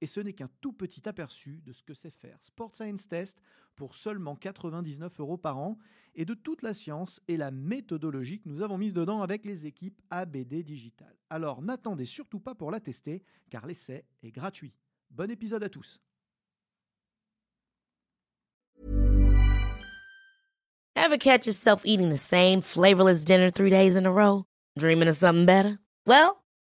Et ce n'est qu'un tout petit aperçu de ce que c'est faire Sport Science Test pour seulement 99 euros par an et de toute la science et la méthodologie que nous avons mise dedans avec les équipes ABD Digital. Alors n'attendez surtout pas pour la tester car l'essai est gratuit. Bon épisode à tous. Ever catch yourself eating the same flavorless dinner three days in a row? Dreaming of something better? Well,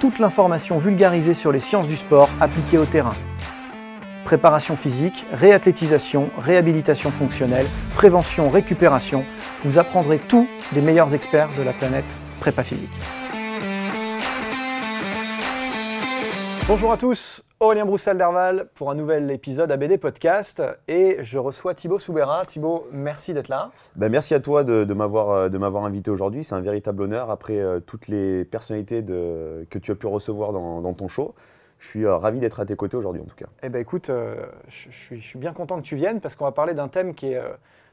toute l'information vulgarisée sur les sciences du sport appliquées au terrain. Préparation physique, réathlétisation, réhabilitation fonctionnelle, prévention, récupération, vous apprendrez tout des meilleurs experts de la planète prépa physique. Bonjour à tous, Aurélien Broussel-Derval pour un nouvel épisode ABD Podcast et je reçois Thibaut Soubera. Thibaut, merci d'être là. Ben, merci à toi de, de m'avoir invité aujourd'hui. C'est un véritable honneur après euh, toutes les personnalités de, que tu as pu recevoir dans, dans ton show. Je suis euh, ravi d'être à tes côtés aujourd'hui en tout cas. Eh ben écoute, euh, je, je suis, je suis bien content que tu viennes parce qu'on va parler d'un thème qui est euh,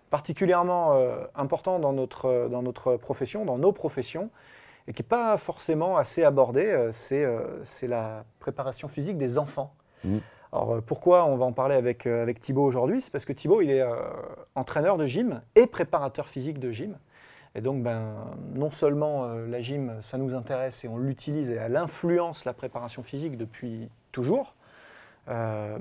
particulièrement euh, important dans notre, euh, dans notre profession, dans nos professions, et qui n'est pas forcément assez abordé. euh, C'est euh, c'est la préparation physique des enfants. Mhm. Alors euh, pourquoi on va en parler avec, avec Thibaut aujourd'hui? C'est parce que Thibaut, il est euh, entraîneur de gym et préparateur physique de gym. Et donc, ben, non seulement euh, la gym, ça nous intéresse et on l'utilise et elle influence la préparation physique depuis toujours. Euh,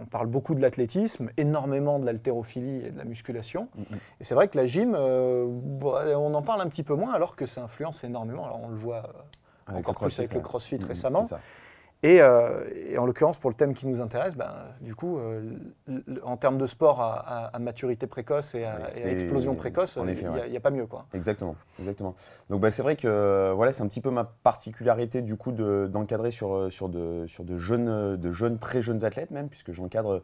on parle beaucoup de l'athlétisme, énormément de l'haltérophilie et de la musculation. Mhm. Et c'est vrai que la gym, euh, bah, on en parle un petit peu moins alors que ça influence énormément. Alors on le voit euh, Avec encore le plus avec le crossfit Mhm, récemment. Et, euh, et en l'occurrence, pour le thème qui nous intéresse, ben, du coup, euh, en termes de sport à, à- à maturité précoce et à, et explosion précoce, il n'y a, ouais. pas mieux. Quoi. Exactement, exactement. Donc bah, c'est vrai que euh, voilà, c'est un petit peu ma particularité du coup de- d'encadrer sur, sur, de, sur de, jeunes, de jeunes, très jeunes athlètes même, puisque j'encadre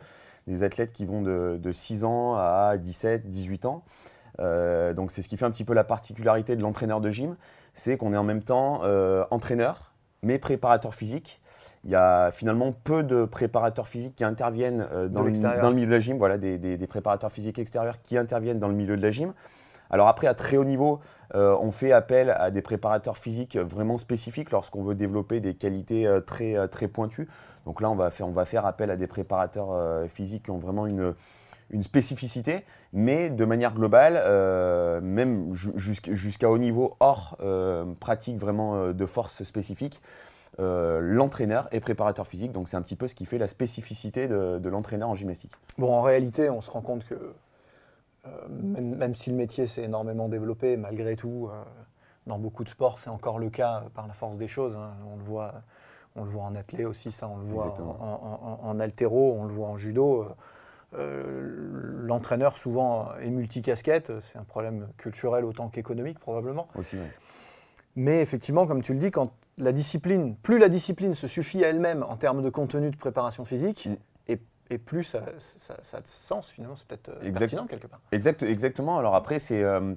des athlètes qui vont de, de 6 ans à 17, 18 ans. Euh, donc c'est ce qui fait un petit peu la particularité de l'entraîneur de gym, c'est qu'on est en même temps euh, entraîneur, mais préparateur physique. Il y a finalement peu de préparateurs physiques qui interviennent euh, dans, le, l'extérieur. dans le milieu de la gym, voilà, des, des- des préparateurs physiques extérieurs qui interviennent dans le milieu de la gym. Alors après, à très haut niveau, euh, on fait appel à des préparateurs physiques vraiment spécifiques lorsqu'on veut développer des qualités euh, très, très pointues. Donc là, on va faire, on va faire appel à des préparateurs physiques qui ont vraiment une, une spécificité, mais de manière globale, euh, même ju- jusqu'- jusqu'à haut niveau, hors euh, pratique vraiment de force spécifique, euh, l'entraîneur est préparateur physique. Donc c'est un petit peu ce qui fait la spécificité de, de l'entraîneur en gymnastique. Bon, en réalité, on se rend compte que euh, même, même si le métier s'est énormément développé, malgré tout, euh, dans beaucoup de sports, c'est encore le cas par la force des choses. hein. On, le voit, on le voit en athlé aussi, ça, on le voit en, en, en- en haltéro, on le voit en judo. Euh, L'entraîneur, souvent, est multicasquette. C'est un problème culturel autant qu'économique, probablement. Aussi, ouais. Mais effectivement, comme tu le dis, quand la discipline, plus la discipline se suffit à elle-même en termes de contenu de préparation physique, Mm. et, et plus ça, ça, ça a de sens finalement, c'est peut-être euh, pertinent quelque part. Exact, exactement. Alors après, c'est euh,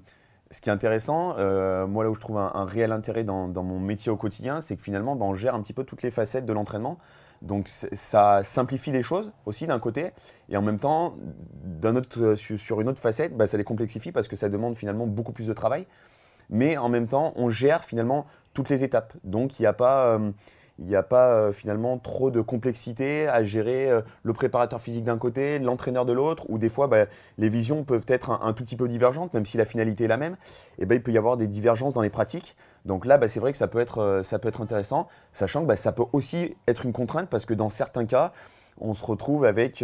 ce qui est intéressant. euh, moi, là où je trouve un, un réel intérêt dans, dans mon métier au quotidien, c'est que finalement, ben, on gère un petit peu toutes les facettes de l'entraînement. Donc, ça simplifie les choses aussi d'un côté, et en même temps, d'un autre, sur, une autre facette, ben, ça les complexifie parce que ça demande finalement beaucoup plus de travail. Mais en même temps, on gère finalement toutes les étapes. Donc, il n'y a pas euh, il n'y a pas euh, finalement trop de complexité à gérer euh, le préparateur physique d'un côté, l'entraîneur de l'autre, ou des fois bah, les visions peuvent être un, tout petit peu divergentes, même si la finalité est la même. Et ben il peut y avoir des divergences dans les pratiques. Donc là, bah, c'est vrai que ça peut être, ça peut être intéressant, sachant que bah, ça peut aussi être une contrainte parce que dans certains cas, on se retrouve avec,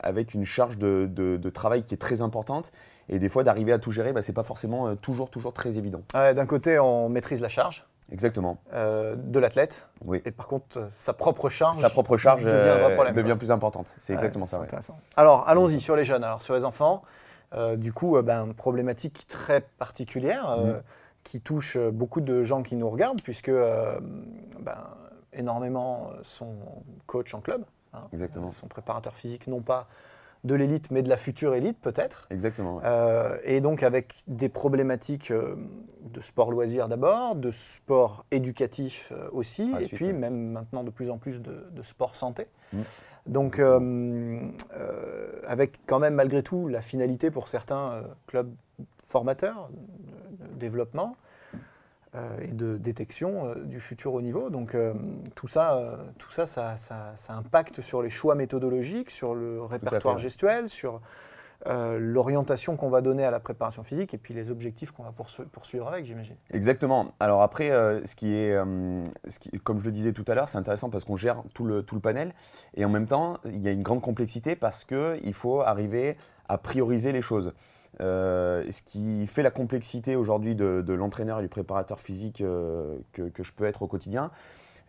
avec une charge de travail qui est très importante. Et des fois, d'arriver à tout gérer, bah, c'est pas forcément euh, toujours, toujours très évident. Ouais, D'un côté, on maîtrise la charge Exactement. euh, de l'athlète, Oui. et par contre, euh, sa propre charge, Sa propre charge devient problème, devient plus importante. C'est Ouais, exactement ça. ouais. intéressant. Alors, allons-y sur les jeunes, alors sur les enfants. Euh, du coup, euh, ben, problématique très particulière Mhm. qui touche beaucoup de gens qui nous regardent, puisque ben, énormément sont coachs en club, hein, Exactement. sont préparateurs physiques, non pas de l'élite, mais de la future élite peut-être. Exactement. ouais. Euh, et donc avec des problématiques euh, de sport loisir d'abord, de sport éducatif euh, aussi, et suite, puis ouais. même maintenant de plus en plus de, de sport santé. Mm. Donc avec quand même malgré tout la finalité pour certains clubs formateurs de, de développement et de détection euh, du futur haut niveau. Donc euh, tout ça, euh, tout ça, ça, ça- ça impacte sur les choix méthodologiques, sur le répertoire gestuel, sur euh, l'orientation qu'on va donner à la préparation physique et puis les objectifs qu'on va poursu- poursuivre avec, j'imagine. Exactement. Alors après, euh, ce qui est, euh, ce qui- comme je le disais tout à l'heure, c'est intéressant parce qu'on gère tout le, tout le panel et en même temps, il y a une grande complexité parce qu'il faut arriver à prioriser les choses. Euh, ce qui fait la complexité aujourd'hui de, de l'entraîneur et du préparateur physique euh, que, que je peux être au quotidien,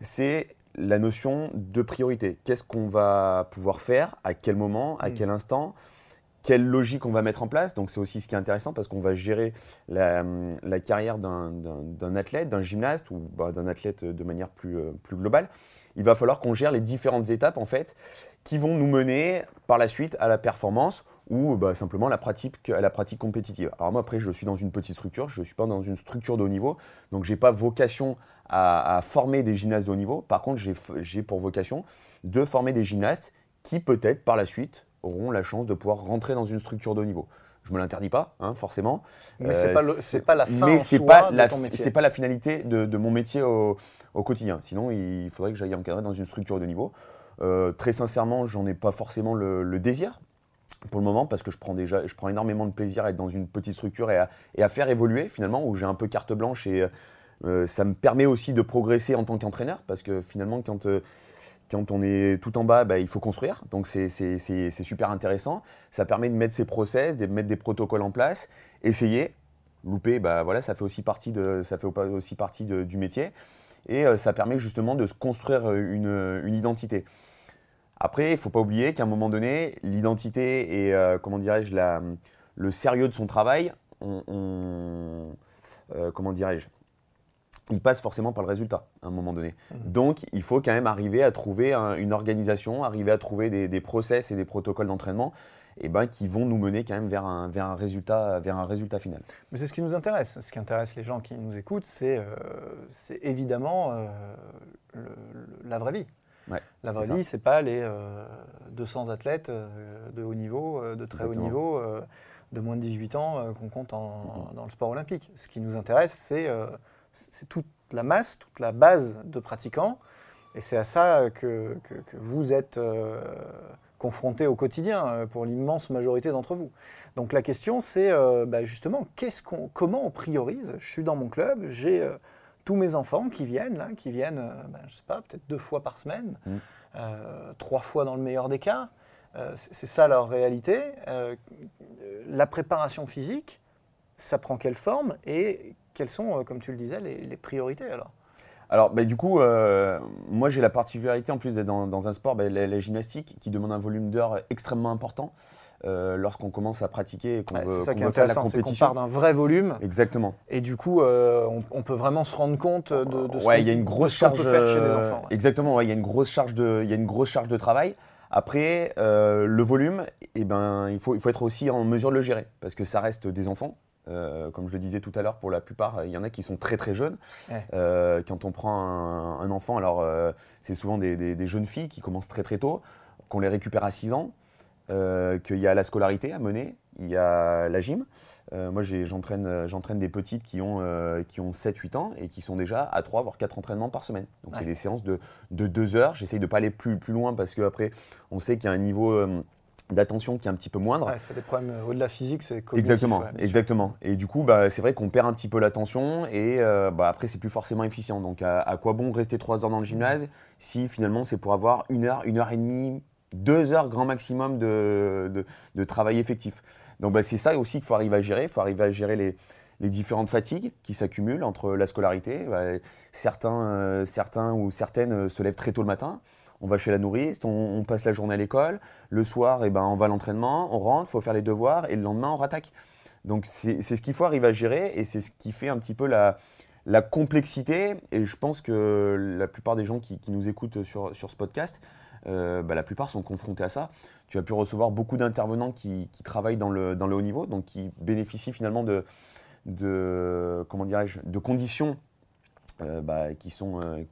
c'est la notion de priorité. Qu'est-ce qu'on va pouvoir faire, à quel moment, à Mm. quel instant? Quelle logique on va mettre en place? Donc c'est aussi ce qui est intéressant parce qu'on va gérer la, la carrière d'un athlète, d'un gymnaste ou bah, d'un athlète de manière plus, euh, plus globale. Il va falloir qu'on gère les différentes étapes en fait qui vont nous mener par la suite à la performance ou bah, simplement la pratique, à la pratique compétitive. Alors moi après je suis dans une petite structure, je ne suis pas dans une structure de haut niveau, donc j'ai pas vocation à, à former des gymnastes de haut niveau. Par contre j'ai pour vocation de former des gymnastes qui peut-être par la suite auront la chance de pouvoir rentrer dans une structure de haut niveau. Je me l'interdis pas, hein, forcément. Mais Euh, c'est pas, la fin mais en c'est soi pas de la, ton métier. c'est pas la finalité de, de mon métier au, au quotidien. Sinon, il faudrait que j'aille encadrer dans une structure de niveau. Euh, très sincèrement, j'en ai pas forcément le, le désir pour le moment parce que je prends déjà, je prends énormément de plaisir à être dans une petite structure et à, faire évoluer finalement où j'ai un peu carte blanche et euh, ça me permet aussi de progresser en tant qu'entraîneur parce que finalement quand euh, on est tout en bas, bah, il faut construire. Donc c'est- super intéressant. Ça permet de mettre ses process, de mettre des protocoles en place, essayer, louper, bah, voilà, ça fait aussi partie, de, ça fait aussi partie du métier. Et euh, ça permet justement de se construire euh, une identité. Après, il ne faut pas oublier qu'à un moment donné, l'identité et, euh, comment dirais-je, la- le sérieux de son travail, on, on- euh, comment dirais-je, il passe forcément par le résultat à un moment donné. Donc, il faut quand même arriver à trouver un- une organisation, arriver à trouver des, des process et des protocoles d'entraînement eh ben, qui vont nous mener quand même vers un, vers un, résultat, vers un résultat final. Mais c'est ce qui nous intéresse. Ce qui intéresse les gens qui nous écoutent, c'est euh, évidemment euh, le- le- la vraie vie. Ouais, la vraie vie, c'est pas les euh, 200 athlètes euh, de haut niveau, euh, de très haut niveau, euh, de moins de 18 ans euh, qu'on compte en- dans le sport olympique. Ce qui nous intéresse, c'est euh, toute la masse, toute la base de pratiquants. Et c'est à ça que, que- que vous êtes euh, confrontés au quotidien euh, pour l'immense majorité d'entre vous. Donc la question, c'est euh, bah, justement, qu'on, comment on priorise? Je suis dans mon club, j'ai euh, tous mes enfants qui viennent, là, qui viennent, euh, bah, je sais pas, peut-être deux fois par semaine, Mm. euh, trois fois dans le meilleur des cas. Euh, c'est, ça leur réalité. Euh, la préparation physique, ça prend quelle forme et quelles sont, comme tu le disais, les, les priorités alors? Alors, bah, du coup, euh, moi j'ai la particularité en plus d'être dans, dans un sport, bah, la, la gymnastique, qui demande un volume d'heures extrêmement important euh, lorsqu'on commence à pratiquer et qu'on Ouais, veut, c'est ça est veut faire la intéressant, c'est qu'on compétition. part d'un vrai volume Exactement. et du coup, euh, on, on peut vraiment se rendre compte de, de ce ouais, qu'on- il y a une grosse charge. peut faire chez les euh, enfants. ouais. Exactement, il y a une grosse charge de, il y a une grosse charge de travail. Après, euh, le volume, eh ben, il faut, il faut être aussi en mesure de le gérer parce que ça reste des enfants. Euh, comme je le disais tout à l'heure, pour la plupart, il y en a qui sont très très jeunes. Ouais. Euh, quand on prend un, un enfant, alors c'est souvent des, des- des jeunes filles qui commencent très très tôt, qu'on les récupère à 6 ans, euh, qu'il y a la scolarité à mener, il y a la gym. Euh, moi, j'entraîne euh, j'entraîne des petites qui ont, euh, qui ont 7-8 ans et qui sont déjà à 3 voire 4 entraînements par semaine. Donc, Ouais. c'est des séances de, de 2 heures. J'essaye de pas aller plus, plus loin parce qu'après, on sait qu'il y a un niveau. d'attention qui est un petit peu moindre. Ouais, c'est des problèmes au-delà physique, c'est. Exactement, ouais, exactement. Et du coup, bah, c'est vrai qu'on perd un petit peu l'attention et euh, bah, après, c'est plus forcément efficient. Donc, à, à quoi bon rester trois heures dans le gymnase si finalement c'est pour avoir une heure, une heure et demie, deux heures grand maximum de, de, de travail effectif. Donc, bah, c'est ça aussi qu'il faut arriver à gérer. Il faut arriver à gérer les, les différentes fatigues qui s'accumulent entre la scolarité. Bah, certains, euh, certains ou certaines euh, se lèvent très tôt le matin. On va chez la nourrice, on, passe la journée à l'école. Le soir, eh ben, on va à l'entraînement, on rentre, il faut faire les devoirs et le lendemain, on rattaque. Donc c'est c'est ce qu'il faut arriver à gérer et c'est ce qui fait un petit peu la, la complexité. Et je pense que la plupart des gens qui, qui nous écoutent sur, sur ce podcast, euh, bah, la plupart sont confrontés à ça. Tu as pu recevoir beaucoup d'intervenants qui, travaillent dans le, haut niveau, donc qui bénéficient finalement de, conditions euh, bah, qui sont, euh,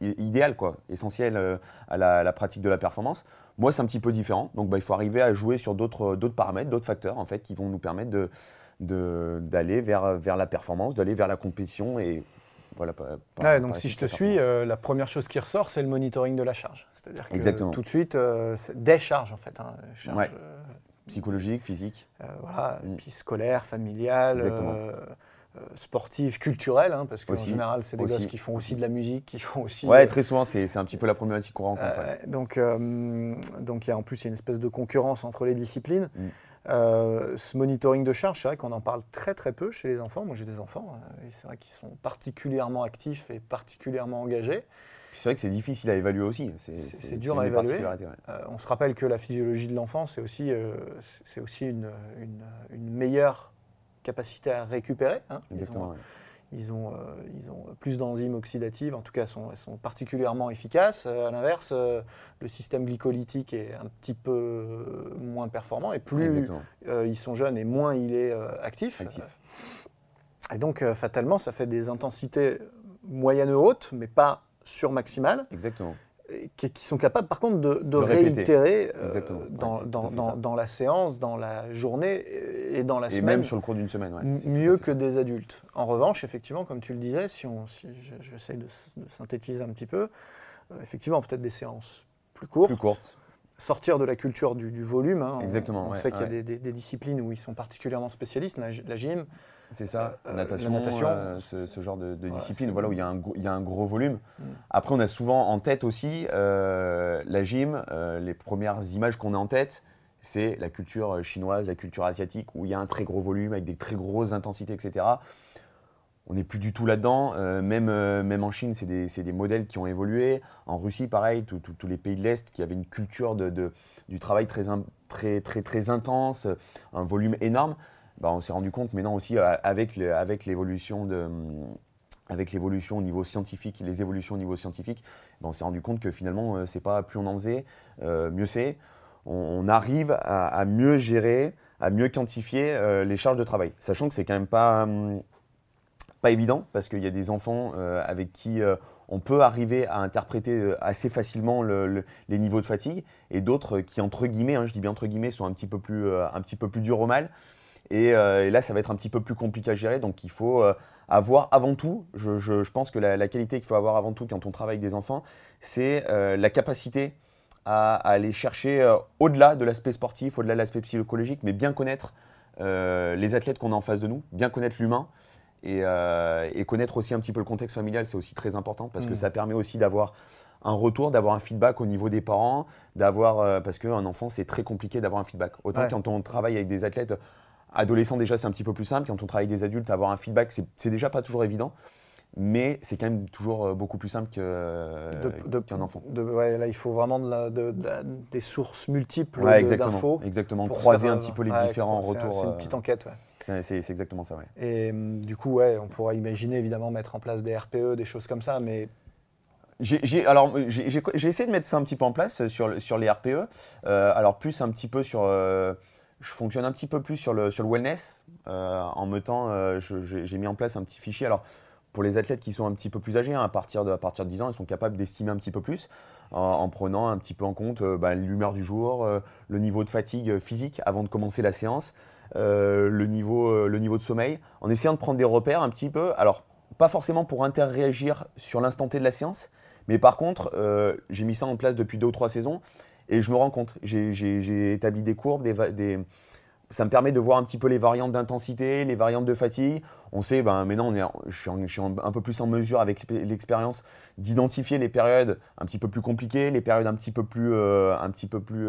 idéales, quoi, essentielles à, la, pratique de la performance. Moi, c'est un petit peu différent. Donc, bah, il faut arriver à jouer sur d'autres paramètres, d'autres facteurs, en fait, qui vont nous permettre d'aller vers, vers la performance, d'aller vers la compétition et voilà. par donc si je te suis, euh, la première chose qui ressort, c'est le monitoring de la charge. C'est-à-dire que Exactement. tout de suite, euh, des charges en fait. hein, charges, Ouais. euh, Psychologique, physique. euh, voilà, puis scolaire, familiale, sportive, culturelle, hein, parce qu'en général, c'est des aussi, gosses qui font aussi de la musique, qui font aussi. Ouais, très souvent, c'est un petit peu la problématique qu'on rencontre. ouais. Donc, y a en plus il y a une espèce de concurrence entre les disciplines. Mm. Euh, ce monitoring de charge, c'est vrai qu'on en parle très très peu chez les enfants. Moi j'ai des enfants euh, et c'est vrai qu'ils sont particulièrement actifs et particulièrement engagés. C'est vrai que c'est difficile à évaluer aussi. C'est- dur à évaluer. ouais. Euh, on se rappelle que la physiologie de l'enfant, c'est aussi, euh, c'est aussi une, une- une meilleure capacité à récupérer. hein. Ont- Exactement. ouais. Ils ont, euh, ils ont plus d'enzymes oxydatives, en tout cas elles sont, elles sont particulièrement efficaces. Euh, à l'inverse, euh, le système glycolytique est un petit peu moins performant et plus ils sont jeunes et moins il est actif. Actif. Et donc fatalement, ça fait des intensités moyennes hautes, mais pas surmaximales, Exactement. Et qui, qui sont capables par contre de, réitérer euh. Ouais, dans, la séance, dans la journée et dans la Et semaine. même sur le cours d'une semaine. ouais. Mieux que des adultes. En revanche, effectivement, comme tu le disais, si, on, si je- j'essaie de, synthétiser un petit peu, euh, effectivement, peut-être des séances plus courtes, Plus courte. Sortir de la culture du, du volume. hein. On- Exactement, On, ouais, sait qu'il y a ouais. des, des- des disciplines où ils sont particulièrement spécialistes, la, gy- la gym. C'est ça, Euh, natation, la natation, euh, ce, ce genre de, de Ouais, discipline, voilà, où il y, a un gros- il y a un gros volume. Mm. Après, on a souvent en tête aussi euh, la gym. euh, les premières images qu'on a en tête, c'est la culture euh, chinoise, la culture asiatique, où il y a un très gros volume avec des très grosses intensités, etc. On n'est plus du tout là-dedans. euh, même, euh, même en Chine, c'est des, modèles qui ont évolué. En Russie, pareil, tous les pays de l'Est qui avaient une culture du travail très, in- très, très, très intense, un volume énorme. Bah, on s'est rendu compte maintenant aussi euh, avec, l'évolution au niveau scientifique, les évolutions au niveau scientifique, bah, on s'est rendu compte que finalement, c'est pas plus on en faisait, mieux c'est. On, arrive à, mieux gérer, à mieux quantifier les charges de travail. Sachant que c'est quand même pas, hum, pas évident, parce qu'il y a des enfants euh, avec qui euh, on peut arriver à interpréter euh, assez facilement le- le- les niveaux de fatigue, et d'autres qui, entre guillemets, hein, je dis bien entre guillemets, sont un petit peu plus, un petit peu plus durs au mal. Et, là, ça va être un petit peu plus compliqué à gérer. Donc, il faut avoir avant tout, je, pense que la, qualité qu'il faut avoir avant tout quand on travaille avec des enfants, c'est la capacité à, à aller chercher au-delà de l'aspect sportif, au-delà de l'aspect psychologique, mais bien connaître les athlètes qu'on a en face de nous, bien connaître l'humain. Et, euh, et connaître aussi un petit peu le contexte familial, c'est aussi très important parce que Mm. ça permet aussi d'avoir un retour, d'avoir un feedback au niveau des parents, d'avoir euh, parce qu'un enfant c'est très compliqué d'avoir un feedback. Autant Ouais. quand on travaille avec des athlètes adolescents déjà c'est un petit peu plus simple, quand on travaille avec des adultes avoir un feedback c'est déjà pas toujours évident, mais c'est quand même toujours euh, beaucoup plus simple euh, qu'un enfant. de- ouais, là, il faut vraiment de la- de- de la- des sources multiples Ouais, exactement, d'infos. exactement. Croiser un petit peu les différents retours. C'est une petite enquête. C'est exactement ça, ouais. Et hum, du coup, ouais, on pourra imaginer évidemment mettre en place des RPE, des choses comme ça, mais J'ai, alors, j'ai, essayé de mettre ça un petit peu en place sur, le- sur les RPE. Euh, alors, plus un petit peu sur. euh, je fonctionne un petit peu plus sur le, sur le wellness. Euh, en mettant. euh, je- j'ai, mis en place un petit fichier. Alors, pour les athlètes qui sont un petit peu plus âgés, hein, à, partir de, à partir de 10 ans, ils sont capables d'estimer un petit peu plus en, en prenant un petit peu en compte euh, bah, l'humeur du jour, euh, le niveau de fatigue physique avant de commencer la séance, euh, le, niveau, euh, le niveau de sommeil, en essayant de prendre des repères un petit peu. Alors, pas forcément pour interréagir sur l'instant T de la séance, mais par contre, euh, j'ai mis ça en place depuis deux ou trois saisons. Et je me rends compte. J'ai établi des courbes, des, ça me permet de voir un petit peu les variantes d'intensité, les variantes de fatigue. On sait, ben, maintenant, on est, je, suis un peu plus en mesure avec l'expérience d'identifier les périodes un petit peu plus compliquées, les périodes un petit peu plus, un petit peu plus,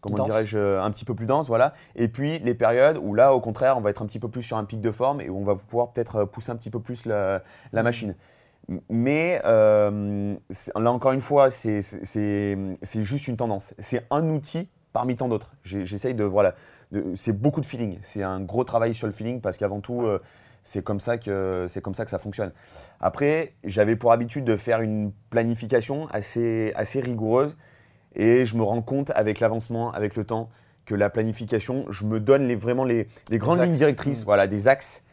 comment dirais-je, un petit peu plus denses, voilà. Et puis les périodes où là, au contraire, on va être un petit peu plus sur un pic de forme et où on va pouvoir peut-être pousser un petit peu plus la, la machine. Mais euh, là encore une fois, c'est juste une tendance. C'est un outil parmi tant d'autres. J'essaye de voilà, c'est beaucoup de feeling. C'est un gros travail sur le feeling parce qu'avant tout, euh, c'est comme ça que c'est comme ça que ça fonctionne. Après, j'avais pour habitude de faire une planification assez assez rigoureuse et je me rends compte avec l'avancement, avec le temps, que la planification, je me donne les, vraiment les, les grandes lignes directrices, mmh. voilà, des axes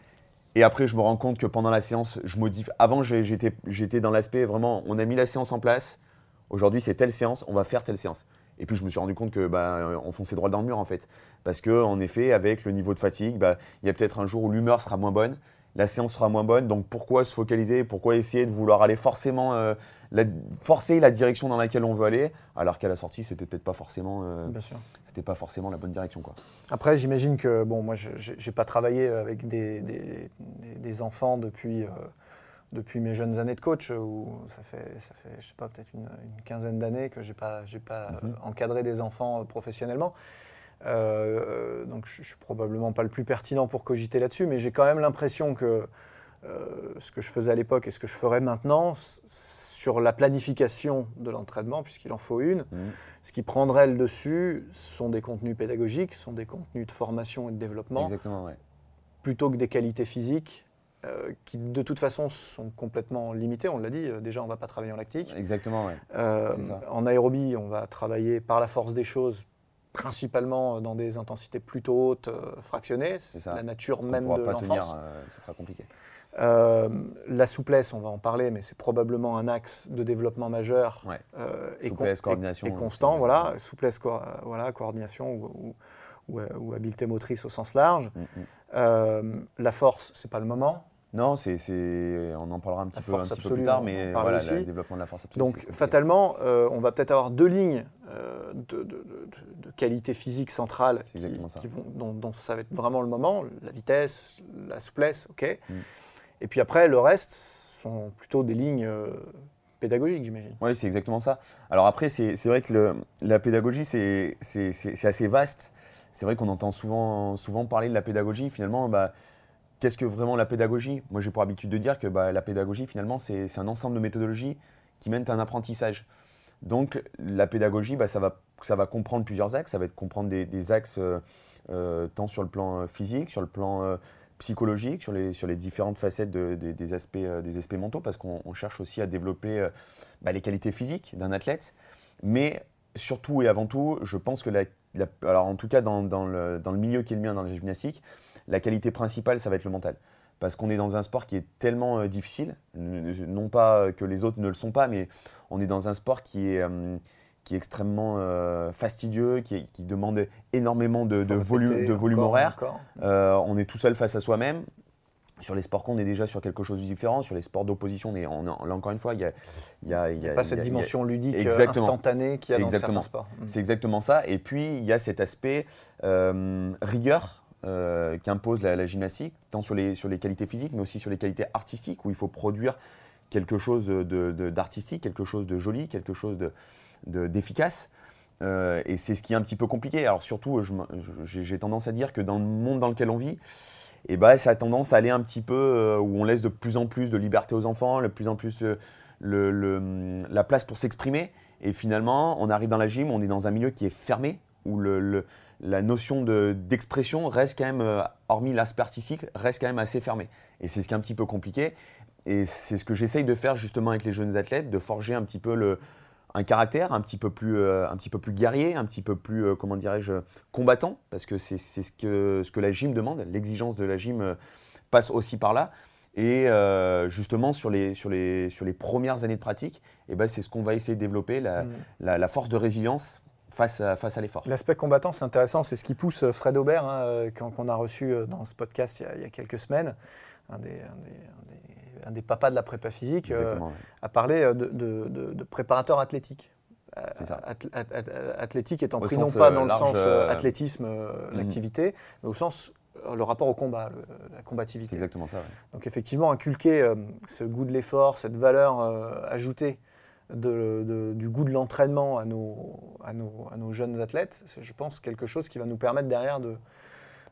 et après, je me rends compte que pendant la séance, je modifie. Avant, j'étais dans l'aspect vraiment, on a mis la séance en place. Aujourd'hui, c'est telle séance, on va faire telle séance. Et puis, je me suis rendu compte que bah, on fonçait droit dans le mur, en fait. Parce que, en effet, avec le niveau de fatigue, bah, il y a peut-être un jour où l'humeur sera moins bonne, la séance sera moins bonne. Donc, pourquoi se focaliser? Pourquoi essayer de vouloir aller forcément euh, forcer la direction dans laquelle on veut aller, alors qu'à la sortie, c'était peut-être pas forcément. Euh, c'était pas forcément la bonne direction. Quoi. Après, j'imagine que, bon, moi, je n'ai pas travaillé avec des, des, enfants depuis, euh, depuis mes jeunes années de coach, où ça fait, ça fait je sais pas, peut-être une, quinzaine d'années que je n'ai pas, pas mhm. encadré des enfants euh, professionnellement. Euh, donc, je, ne suis probablement pas le plus pertinent pour cogiter là-dessus, mais j'ai quand même l'impression que ce que je faisais à l'époque et ce que je ferais maintenant, sur la planification de l'entraînement, puisqu'il en faut une, mhm. Ce qui prendrait le dessus sont des contenus pédagogiques, sont des contenus de formation et de développement, Exactement, plutôt que des qualités physiques euh, qui de toute façon sont complètement limitées. On l'a dit, euh, déjà on ne va pas travailler en lactique. Exactement, euh, en aérobie, on va travailler par la force des choses principalement dans des intensités plutôt hautes, fractionnées. C'est la nature même de l'enfance. ça sera compliqué. Euh, la souplesse, on va en parler, mais c'est probablement un axe de développement majeur euh, et, souplesse, coordination, et, constant. Voilà, souplesse, voilà, coordination ou, ou, habileté motrice au sens large. Mm, mm. Euh, la force, c'est pas le moment. Non, c'est, on en parlera un petit, peu, un petit peu, plus tard, mais voilà, le développement de la force absolue. Donc, fatalement, on va peut-être avoir deux lignes de, de, qualité physique centrale qui, vont, dont, ça va être vraiment le moment la vitesse, la souplesse, ok. Mm. Et puis après, le reste sont plutôt des lignes euh, pédagogiques, j'imagine. Oui, c'est exactement ça. Alors après, c'est vrai que la pédagogie, c'est assez vaste. C'est vrai qu'on entend souvent, souvent parler de la pédagogie. Finalement, bah, qu'est-ce que vraiment la pédagogie? Moi, j'ai pour habitude de dire que bah, la pédagogie, finalement, c'est un ensemble de méthodologies qui mènent à un apprentissage. Donc, la pédagogie, bah, ça, va, ça va comprendre plusieurs axes. Ça va être comprendre des, axes euh, euh, tant sur le plan physique, sur le plan psychologique, sur les, sur les différentes facettes des, aspects, euh, des aspects mentaux, parce qu'on cherche aussi à développer euh, bah, les qualités physiques d'un athlète. Mais surtout et avant tout, je pense que, alors en tout cas dans, dans, le, dans, le, milieu qui est le mien, dans la gymnastique, la qualité principale, ça va être le mental. Parce qu'on est dans un sport qui est tellement euh, difficile, non pas que les autres ne le sont pas, mais on est dans un sport qui est qui est extrêmement euh, fastidieux, qui, demande énormément de, volume, de volume horaire. Euh, on est tout seul face à soi-même. Sur les sports qu'on est déjà sur quelque chose de différent. Sur les sports d'opposition, on, là encore une fois, il n'y a, y a, pas cette dimension ludique euh, instantanée qu'il y a dans certains sports. Mm. C'est exactement ça. Et puis, il y a cet aspect rigueur qu'impose la, la, gymnastique, tant sur les, sur les qualités physiques, mais aussi sur les qualités artistiques, où il faut produire quelque chose d'artistique, de, quelque chose de joli, quelque chose de, d'efficace. Euh, et c'est ce qui est un petit peu compliqué. Alors surtout, j'ai tendance à dire que dans le monde dans lequel on vit, et eh ben, ça a tendance à aller un petit peu euh, où on laisse de plus en plus de liberté aux enfants, de plus en plus le, la place pour s'exprimer. Et finalement, on arrive dans la gym, on est dans un milieu qui est fermé, où le, la notion d'expression reste quand même, euh, hormis l'aspect reste quand même assez fermé. Et c'est ce qui est un petit peu compliqué. Et c'est ce que j'essaye de faire justement avec les jeunes athlètes, de forger un petit peu le, un caractère un petit peu plus, euh, un petit peu plus guerrier, un petit peu plus, euh, comment dirais-je, combattant, parce que c'est ce que, ce que la gym demande. L'exigence de la gym euh, passe aussi par là. Et justement, sur les, sur, les, sur les premières années de pratique, eh ben, c'est ce qu'on va essayer de développer, la, mm. la, force de résilience face à, face à l'effort. L'aspect combattant, c'est intéressant. C'est ce qui pousse Fred Aubert, hein, qu'on a reçu dans ce podcast il y a, quelques semaines, un des, un des papas de la prépa physique, euh, a parlé euh, de, préparateur athlétique. C'est ça. ath- ath- ath- athlétique étant Au pris non pas euh, dans le sens euh, euh, athlétisme, euh, mhm. l'activité, mais au sens euh, le rapport au combat, le- la C'est combativité. exactement ça. ouais. Donc effectivement, inculquer euh, ce goût de l'effort, cette valeur euh, ajoutée de- de- du goût de l'entraînement à nos, à, nos, à nos jeunes athlètes, c'est, je pense, quelque chose qui va nous permettre derrière de,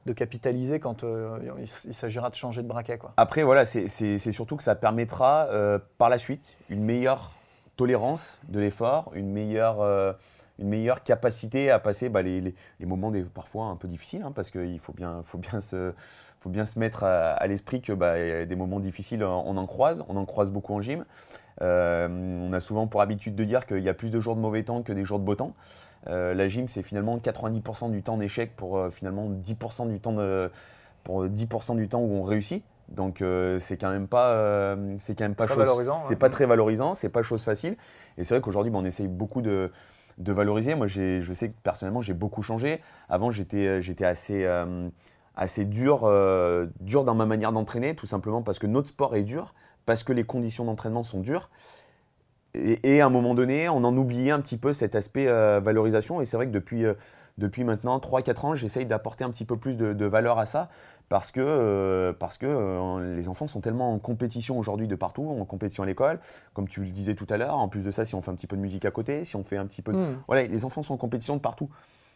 de capitaliser quand euh, il, s'agira de changer de braquet. Quoi. Après, voilà, c'est- surtout que ça permettra euh, par la suite une meilleure tolérance de l'effort, une meilleure, euh, une meilleure capacité à passer bah, les, les- moments des, parfois un peu difficiles, hein, parce qu'il faut bien, faut, bien se, faut bien se mettre à, l'esprit que bah, des moments difficiles, on en croise, on en croise beaucoup en gym. Euh, on a souvent pour habitude de dire qu'il y a plus de jours de mauvais temps que des jours de beau temps. Euh, la gym, c'est finalement 90% du temps d'échec pour euh, finalement 10% du temps de, pour 10% du temps où on réussit. Donc euh, c'est quand même pas, euh, c'est quand même pas Très chose- valorisant, C'est ouais. pas très valorisant, c'est pas chose facile. Et c'est vrai qu'aujourd'hui, bah, on essaye beaucoup de, de valoriser. Moi, je sais que personnellement, j'ai beaucoup changé. Avant, j'étais, j'étais assez, euh, assez dur, dur dans ma manière d'entraîner, tout simplement parce que notre sport est dur, parce que les conditions d'entraînement sont dures. Et, et à un moment donné, on en oubliait un petit peu cet aspect euh, valorisation. Et c'est vrai que depuis, euh, depuis maintenant 3-4 ans, j'essaye d'apporter un petit peu plus de, de valeur à ça. Parce que, euh, parce que les enfants sont tellement en compétition aujourd'hui de partout, en compétition à l'école, comme tu le disais tout à l'heure. En plus de ça, si on fait un petit peu de musique à côté, si on fait un petit peu de, Hmm. voilà, les enfants sont en compétition de partout.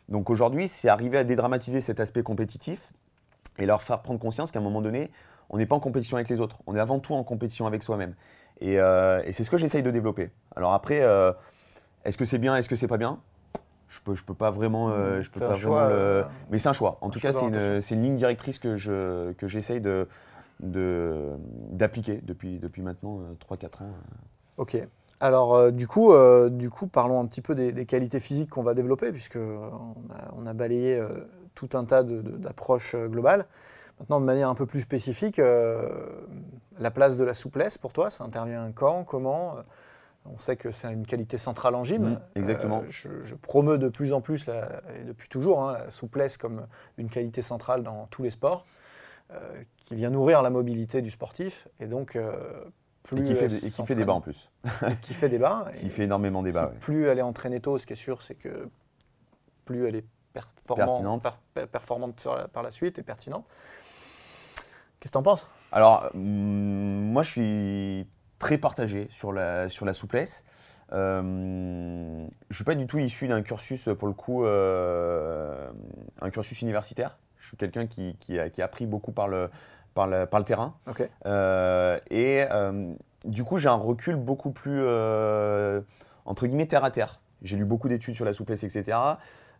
Donc aujourd'hui, c'est arriver à dédramatiser cet aspect compétitif et leur faire prendre conscience qu'à un moment donné, on n'est pas en compétition avec les autres. On est avant tout en compétition avec soi-même. Et, euh, et c'est ce que j'essaye de développer. Alors après, euh, est-ce que c'est bien, est-ce que c'est pas bien? Je peux, je peux pas vraiment, euh, je peux un pas choix, vraiment le- euh, Mais c'est un choix. En un tout choix cas, c'est une, ligne directrice que je, que j'essaye de, de, d'appliquer depuis, depuis maintenant euh, 3-4 ans. Ok. Alors euh, du, coup, euh, du coup, parlons un petit peu des, des qualités physiques qu'on va développer, puisque on a, on a balayé euh, tout un tas d'approches globales. Maintenant, de manière un peu plus spécifique, euh, la place de la souplesse pour toi, ça intervient quand, comment Euh, On sait que c'est une qualité centrale en gym. Mhm, exactement. Euh, je, je promeus de plus en plus, la- et depuis toujours, hein, la souplesse comme une qualité centrale dans tous les sports, euh, qui vient nourrir la mobilité du sportif, et donc euh, plus Et qui fait, elle et qui fait s'entraîne- débat en plus. qui fait débat. Qui fait énormément débat. ouais. Plus elle est entraînée tôt, ce qui est sûr, c'est que plus elle est performante, Pertinente. per- per- performante sur la- par la suite et pertinente. Qu'est-ce que t'en penses? Alors, hum, moi, je suis très partagé sur la, sur la souplesse. Euh, je ne suis pas du tout issu d'un cursus, pour le coup, euh, un cursus universitaire. Je suis quelqu'un qui, qui a, qui a appris beaucoup par le, par le, par le terrain. Ok. Euh, et euh, du coup, j'ai un recul beaucoup plus, entre guillemets, terre à terre. J'ai lu beaucoup d'études sur la souplesse, etc.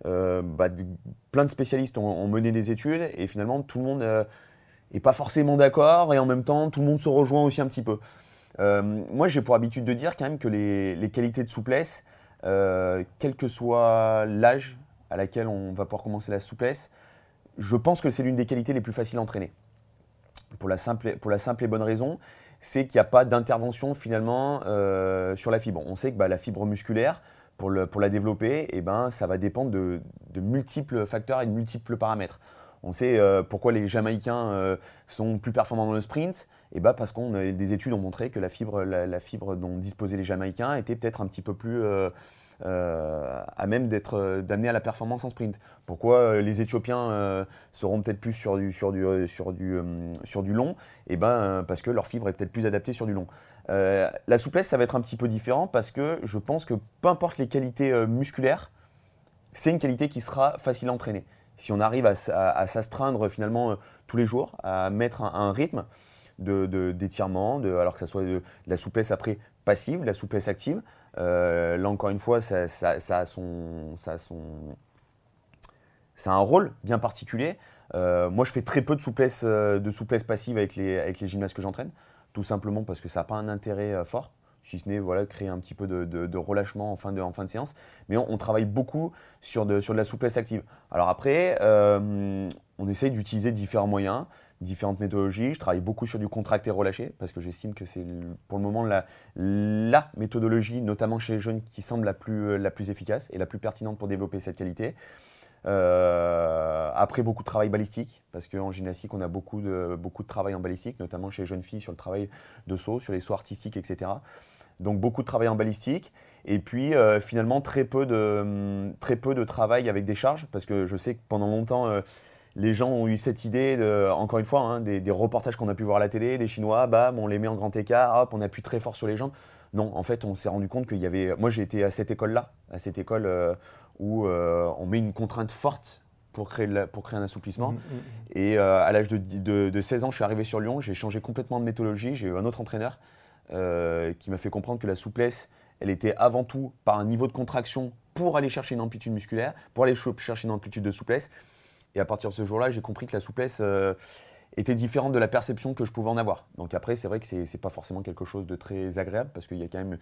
Bah, de- plein de spécialistes ont, ont mené des études et finalement, tout le monde est pas forcément d'accord et en même temps, tout le monde se rejoint aussi un petit peu. Euh, moi, j'ai pour habitude de dire quand même que les, qualités de souplesse, euh, quel que soit l'âge à laquelle on va pouvoir commencer la souplesse, je pense que c'est l'une des qualités les plus faciles à entraîner. Pour la simple, et bonne raison, c'est qu'il n'y a pas d'intervention finalement euh, sur la fibre. On sait que bah, la fibre musculaire, pour, la développer, eh ben, ça va dépendre de multiples facteurs et de multiples paramètres. On sait euh, pourquoi les Jamaïcains euh, sont plus performants dans le sprint. Et bah parce qu'on a- des études ont montré que la fibre, dont disposaient les Jamaïcains était peut-être un petit peu plus euh, euh, à même d'être euh, d'amener à la performance en sprint. Pourquoi euh, les Éthiopiens euh, seront peut-être plus sur du, euh, euh, long? Et ben euh, parce que leur fibre est peut-être plus adaptée sur du long. Euh, la souplesse, ça va être un petit peu différent parce que je pense que peu importe les qualités euh, musculaires, c'est une qualité qui sera facile à entraîner. Si on arrive à, s'astreindre finalement euh, tous les jours, à mettre un, rythme d'étirement, de, alors que ce soit de, la souplesse après passive, de la souplesse active, euh, là encore une fois, ça, ça- ça a son, ça a son, ça un rôle bien particulier. Euh, moi, je fais très peu de souplesse, de souplesse passive avec les, avec les gymnastes que j'entraîne, tout simplement parce que ça n'a pas un intérêt fort, si ce n'est voilà, créer un petit peu de, relâchement en fin de, en fin de séance. Mais on, travaille beaucoup sur de, sur de la souplesse active. Alors après, euh, on essaye d'utiliser différents moyens, différentes méthodologies. Je travaille beaucoup sur du contracté relâché, parce que j'estime que c'est pour le moment la, la méthodologie, notamment chez les jeunes, qui semble la plus, la plus efficace et la plus pertinente pour développer cette qualité. Euh, après, beaucoup de travail balistique, parce qu'en gymnastique, on a beaucoup de, beaucoup de travail en balistique, notamment chez les jeunes filles sur le travail de saut, sur les sauts artistiques, etc. Donc beaucoup de travail en balistique. Et puis euh, finalement très peu, de, hum, très peu de travail avec des charges, parce que je sais que pendant longtemps, euh, les gens ont eu cette idée, de, encore une fois, hein, des, des reportages qu'on a pu voir à la télé, des Chinois, bam, on les met en grand écart, hop, on appuie très fort sur les jambes. Non, en fait, on s'est rendu compte qu'il y avait. Moi, j'ai été à cette école-là, à cette école euh, où on met une contrainte forte pour créer, la- pour créer un assouplissement. Mm, mm, mm. Et euh, à l'âge de, de- de 16 ans, je suis arrivé sur Lyon, j'ai changé complètement de méthodologie. J'ai eu un autre entraîneur euh, qui m'a fait comprendre que la souplesse, elle était avant tout par un niveau de contraction pour aller chercher une amplitude musculaire, pour aller ch- chercher une amplitude de souplesse. Et à partir de ce jour-là, j'ai compris que la souplesse euh, était différente de la perception que je pouvais en avoir. Donc après, c'est vrai que c'est pas forcément quelque chose de très agréable parce qu'il y a quand même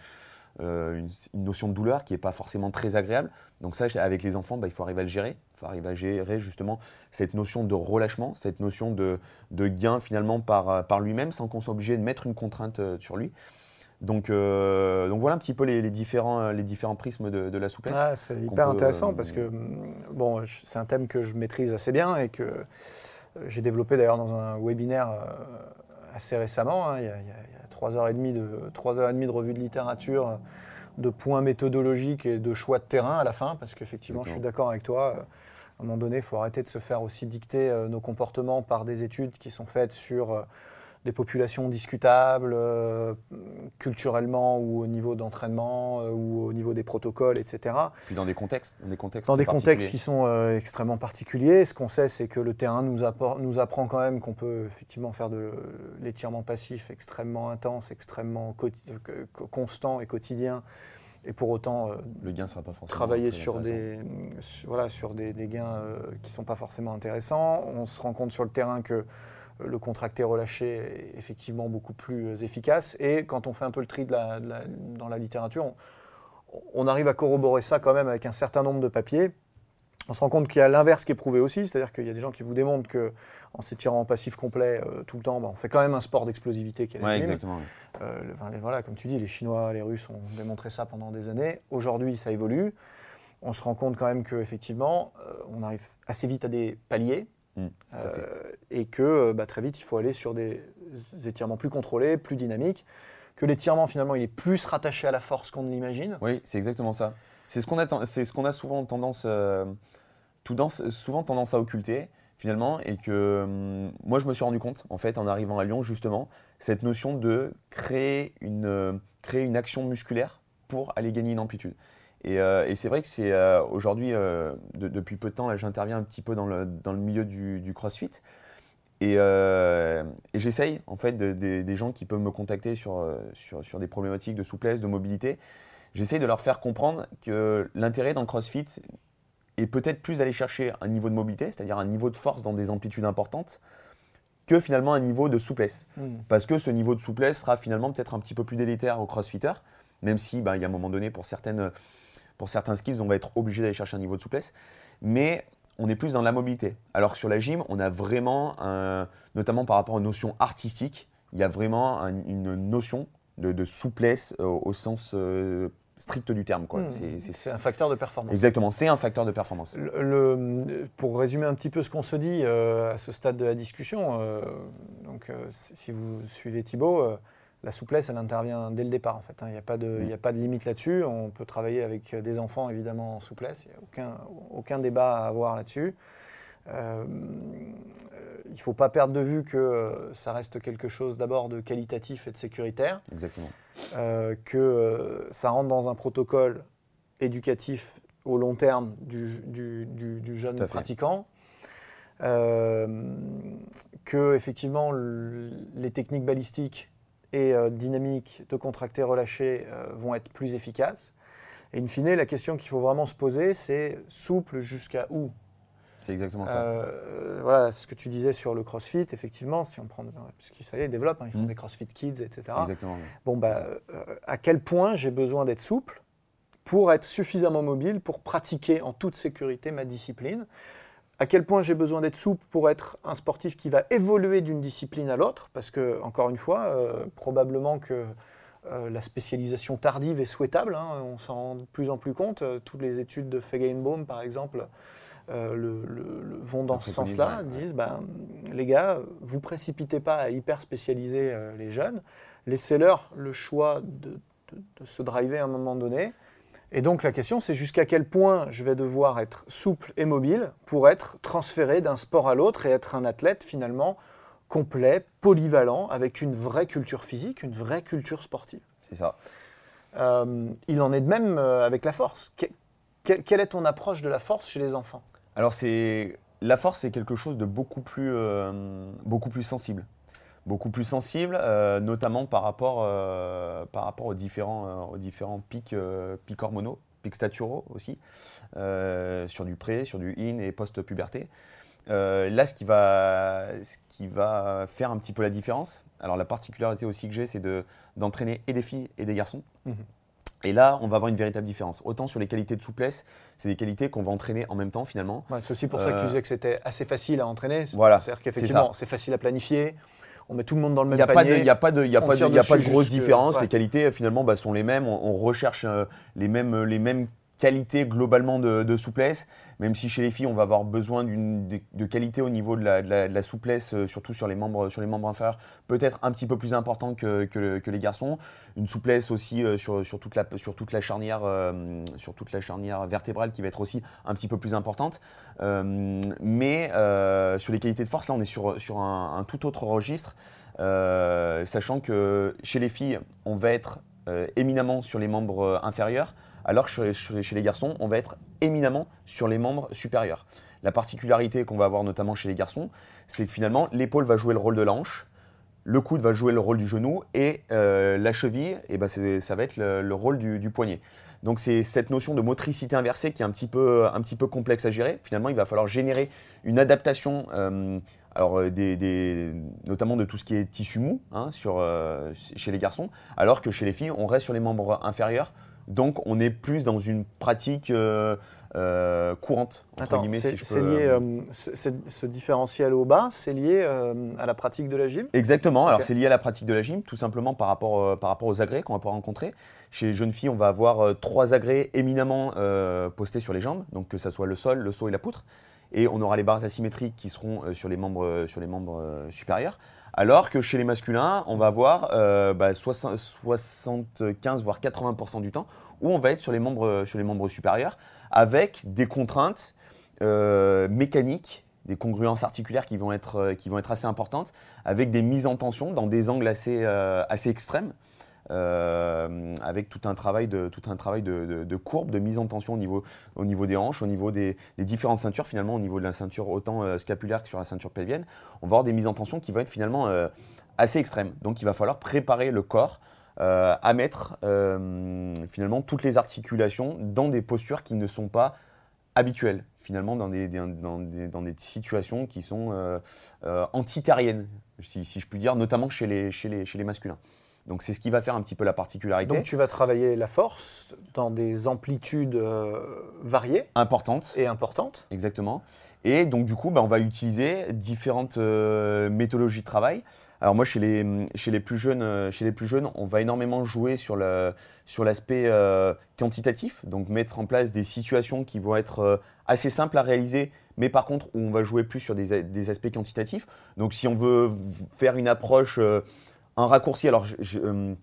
euh, une, une notion de douleur qui n'est pas forcément très agréable. Donc ça, avec les enfants, bah, il faut arriver à le gérer. Il faut arriver à gérer justement cette notion de relâchement, cette notion de, de gain finalement par, euh, par lui-même sans qu'on soit obligé de mettre une contrainte euh, sur lui. Donc, euh, donc voilà un petit peu les, les différents, les différents prismes de, de la souplesse. Ah, c'est hyper peut, intéressant euh, parce que hum, bon, c'est un thème que je maîtrise assez bien et que j'ai développé d'ailleurs dans un webinaire assez récemment. hein, il, y a, il y a- il y a trois heures et demie de de revue de littérature, de points méthodologiques et de choix de terrain à la fin parce qu'effectivement, je suis d'accord avec toi. euh, À un moment donné, il faut arrêter de se faire aussi dicter euh, nos comportements par des études qui sont faites sur euh, des populations discutables, euh, culturellement ou au niveau d'entraînement euh, ou au niveau des protocoles, etc. Puis dans des contextes, dans des contextes, Dans des contextes qui sont euh, extrêmement particuliers, ce qu'on sait, c'est que le terrain nous, appor- nous apprend quand même qu'on peut effectivement faire de l'étirement passif extrêmement intense, extrêmement constant et quotidien, et pour autant le gain sera pas forcément travailler sur des, sur, voilà, sur des, des gains qui ne sont pas forcément intéressants. On se rend compte sur le terrain que le contracté relâché est effectivement beaucoup plus euh, efficace. Et quand on fait un peu le tri de la- de la- dans la littérature, on, on arrive à corroborer ça quand même avec un certain nombre de papiers. On se rend compte qu'il y a l'inverse qui est prouvé aussi, c'est-à-dire qu'il y a des gens qui vous démontrent que en s'étirant en passif complet euh, tout le temps, bah, on fait quand même un sport d'explosivité qui est Ouais, exactement. Euh, le- enfin, les- voilà, comme tu dis, les Chinois, les Russes ont démontré ça pendant des années. Aujourd'hui, ça évolue. On se rend compte quand même qu'effectivement, on arrive assez vite à des paliers. Mm, euh, et que euh, bah, très vite, il faut aller sur des étirements plus contrôlés, plus dynamiques. Que l'étirement, finalement, il est plus rattaché à la force qu'on ne l'imagine. Oui, c'est exactement ça. C'est ce qu'on a, ten- c'est ce qu'on a souvent tendance, euh, tout dans- souvent tendance à occulter finalement, et que hum, moi je me suis rendu compte en fait en arrivant à Lyon justement cette notion de créer une, créer une action musculaire pour aller gagner une amplitude. Et, euh, et c'est vrai que c'est euh, aujourd'hui, euh, de- depuis peu de temps, j'interviens un petit peu dans le, dans le milieu du, du CrossFit. Et, et j'essaye, en fait, de- de- des gens qui peuvent me contacter sur, sur, sur des problématiques de souplesse, de mobilité, j'essaye de leur faire comprendre que l'intérêt dans le CrossFit est peut-être plus d'aller chercher un niveau de mobilité, c'est-à-dire un niveau de force dans des amplitudes importantes, que finalement un niveau de souplesse. Mm. Parce que ce niveau de souplesse sera finalement peut-être un petit peu plus délétère aux crossfitters, même si il y a un moment donné, pour, certaines, pour certains skills, on va être obligé d'aller chercher un niveau de souplesse. Mais on est plus dans la mobilité. Alors que sur la gym, on a vraiment, un- notamment par rapport aux notions artistiques, il y a vraiment un- une notion de, de souplesse euh, au sens euh, strict du terme. Quoi. Mm. C'est- un facteur de performance. Exactement, c'est un facteur de performance. Le- le- pour résumer un petit peu ce qu'on se dit euh, à ce stade de la discussion, euh, donc, si vous suivez Thibaut, la souplesse, elle intervient dès le départ. En fait, hein. Il n'y a, pas de- il y a pas de limite là-dessus. On peut travailler avec des enfants, évidemment, en souplesse. Il n'y a aucun, aucun débat à avoir là-dessus. Euh, il ne faut pas perdre de vue que euh, ça reste quelque chose d'abord de qualitatif et de sécuritaire Exactement. euh, que ça rentre dans un protocole éducatif au long terme du, du- du- du jeune pratiquant, euh, que effectivement les techniques balistiques et euh, dynamiques de contracté relâché euh, vont être plus efficaces. Et in fine, la question qu'il faut vraiment se poser, c'est souple jusqu'à où? C'est exactement ça. euh, voilà ce que tu disais sur le CrossFit, effectivement, si on prend, parce qu'ils ça y est, ils développent, hein, ils font Mm. des CrossFit Kids, etc. Exactement. oui. Bon, bah, euh, à quel point j'ai besoin d'être souple pour être suffisamment mobile pour pratiquer en toute sécurité ma discipline? À quel point j'ai besoin d'être souple pour être un sportif qui va évoluer d'une discipline à l'autre Parce que, encore une fois, euh, probablement que euh, la spécialisation tardive est souhaitable, hein, on s'en rend de plus en plus compte. Euh, toutes les études de Feigenbaum, par exemple, le- le- le- vont dans ce sens-là, ouais, disent ben, les gars, vous précipitez pas à hyper spécialiser les jeunes, laissez-leur le choix de de se driver à un moment donné. Et donc la question, c'est jusqu'à quel point je vais devoir être souple et mobile pour être transféré d'un sport à l'autre et être un athlète finalement complet, polyvalent, avec une vraie culture physique, une vraie culture sportive. C'est ça. Euh, il en est de même euh, avec la force. Que- que- quelle est ton approche de la force chez les enfants? Alors c'est la force, c'est quelque chose de beaucoup plus, euh, beaucoup plus sensible, beaucoup plus sensible, euh, notamment par rapport, euh, par rapport aux différents, euh, aux différents pics, pics hormonaux, pics staturaux aussi, sur du pré, sur du in et post-puberté. Là, ce qui, va, ce qui va faire un petit peu la différence, alors la particularité aussi que j'ai, c'est de- d'entraîner et des filles et des garçons. Mhm. Et là, on va avoir une véritable différence. Autant sur les qualités de souplesse, c'est des qualités qu'on va entraîner en même temps finalement. Ouais, C'est aussi pour ça que tu disais que c'était assez facile à entraîner. Voilà, C'est-à-dire c'est qu'effectivement, c'est facile à planifier. On met tout le monde dans le même n'y a, de- panier. il y a pas de, il y a pas de, tire il y a pas de grosse différence. ouais. Les qualités, euh, finalement, bah, sont les mêmes. On, on recherche euh, les, mêmes, les mêmes qualités globalement de, souplesse, même si chez les filles, on va avoir besoin de, qualité au niveau de la, souplesse, euh, surtout sur les membres, sur les membres inférieurs, peut-être un petit peu plus important que, que le- que les garçons. Une souplesse aussi euh, sur, toute la, charnière, euh, sur toute la charnière vertébrale qui va être aussi un petit peu plus importante. Mais sur les qualités de force, là, on est sur, un, tout autre registre. Sachant que chez les filles, on va être éminemment sur les membres inférieurs, alors que chez, les garçons, on va être éminemment sur les membres supérieurs. La particularité qu'on va avoir notamment chez les garçons, c'est que finalement, l'épaule va jouer le rôle de la hanche, le coude va jouer le rôle du genou, et euh, la cheville, eh ben, ça va être le, le rôle du, poignet. Donc c'est cette notion de motricité inversée qui est un petit peu, complexe à gérer. Finalement, il va falloir générer une adaptation euh, alors, euh, notamment de tout ce qui est tissu mou hein, chez les garçons, alors que chez les filles, on reste sur les membres inférieurs. Donc, on est plus dans une pratique euh, euh, courante. Entre Attends, guillemets, c'est si je c'est peux, lié, euh, ce, c'est- ce différentiel au bas, c'est lié euh, à la pratique de la gym Exactement, alors c'est lié à la pratique de la gym, tout simplement par rapport, par rapport aux agrès qu'on va pouvoir rencontrer. Chez les jeunes filles, on va avoir trois agrès éminemment postés sur les jambes, donc que ça soit le sol, le saut et la poutre. Et on aura les barres asymétriques qui seront sur les membres, sur les membres supérieurs. Alors que chez les masculins, on va avoir euh, bah, 60 75 voire 80% du temps où on va être sur les membres, supérieurs avec des contraintes euh, mécaniques, des congruences articulaires qui vont être, euh, qui vont être assez importantes, avec des mises en tension dans des angles assez extrêmes, euh, avec tout un travail, de, tout un travail de, de- de courbe, de mise en tension au niveau, au niveau des hanches, au niveau des, différentes ceintures, finalement, au niveau de la ceinture autant euh, scapulaire que sur la ceinture pelvienne. On va avoir des mises en tension qui vont être finalement euh, assez extrêmes. Donc il va falloir préparer le corps à mettre finalement toutes les articulations dans des postures qui ne sont pas habituelles, finalement dans des, dans des, dans des situations qui sont antitariennes, si, si je puis dire, notamment chez les, chez les, chez les masculins. Donc c'est ce qui va faire un petit peu la particularité. Donc tu vas travailler la force dans des amplitudes euh, variées importante. et importantes. Exactement. Et donc, du coup, bah, on va utiliser différentes euh, méthodologies de travail. Alors, moi, chez les, chez les, plus, jeunes, euh, chez les plus jeunes, on va énormément jouer sur le- sur l'aspect euh, quantitatif, donc mettre en place des situations qui vont être assez simples à réaliser, mais par contre, où on va jouer plus sur des, aspects quantitatifs. Donc, si on veut faire une approche, un raccourci, alors, je- euh,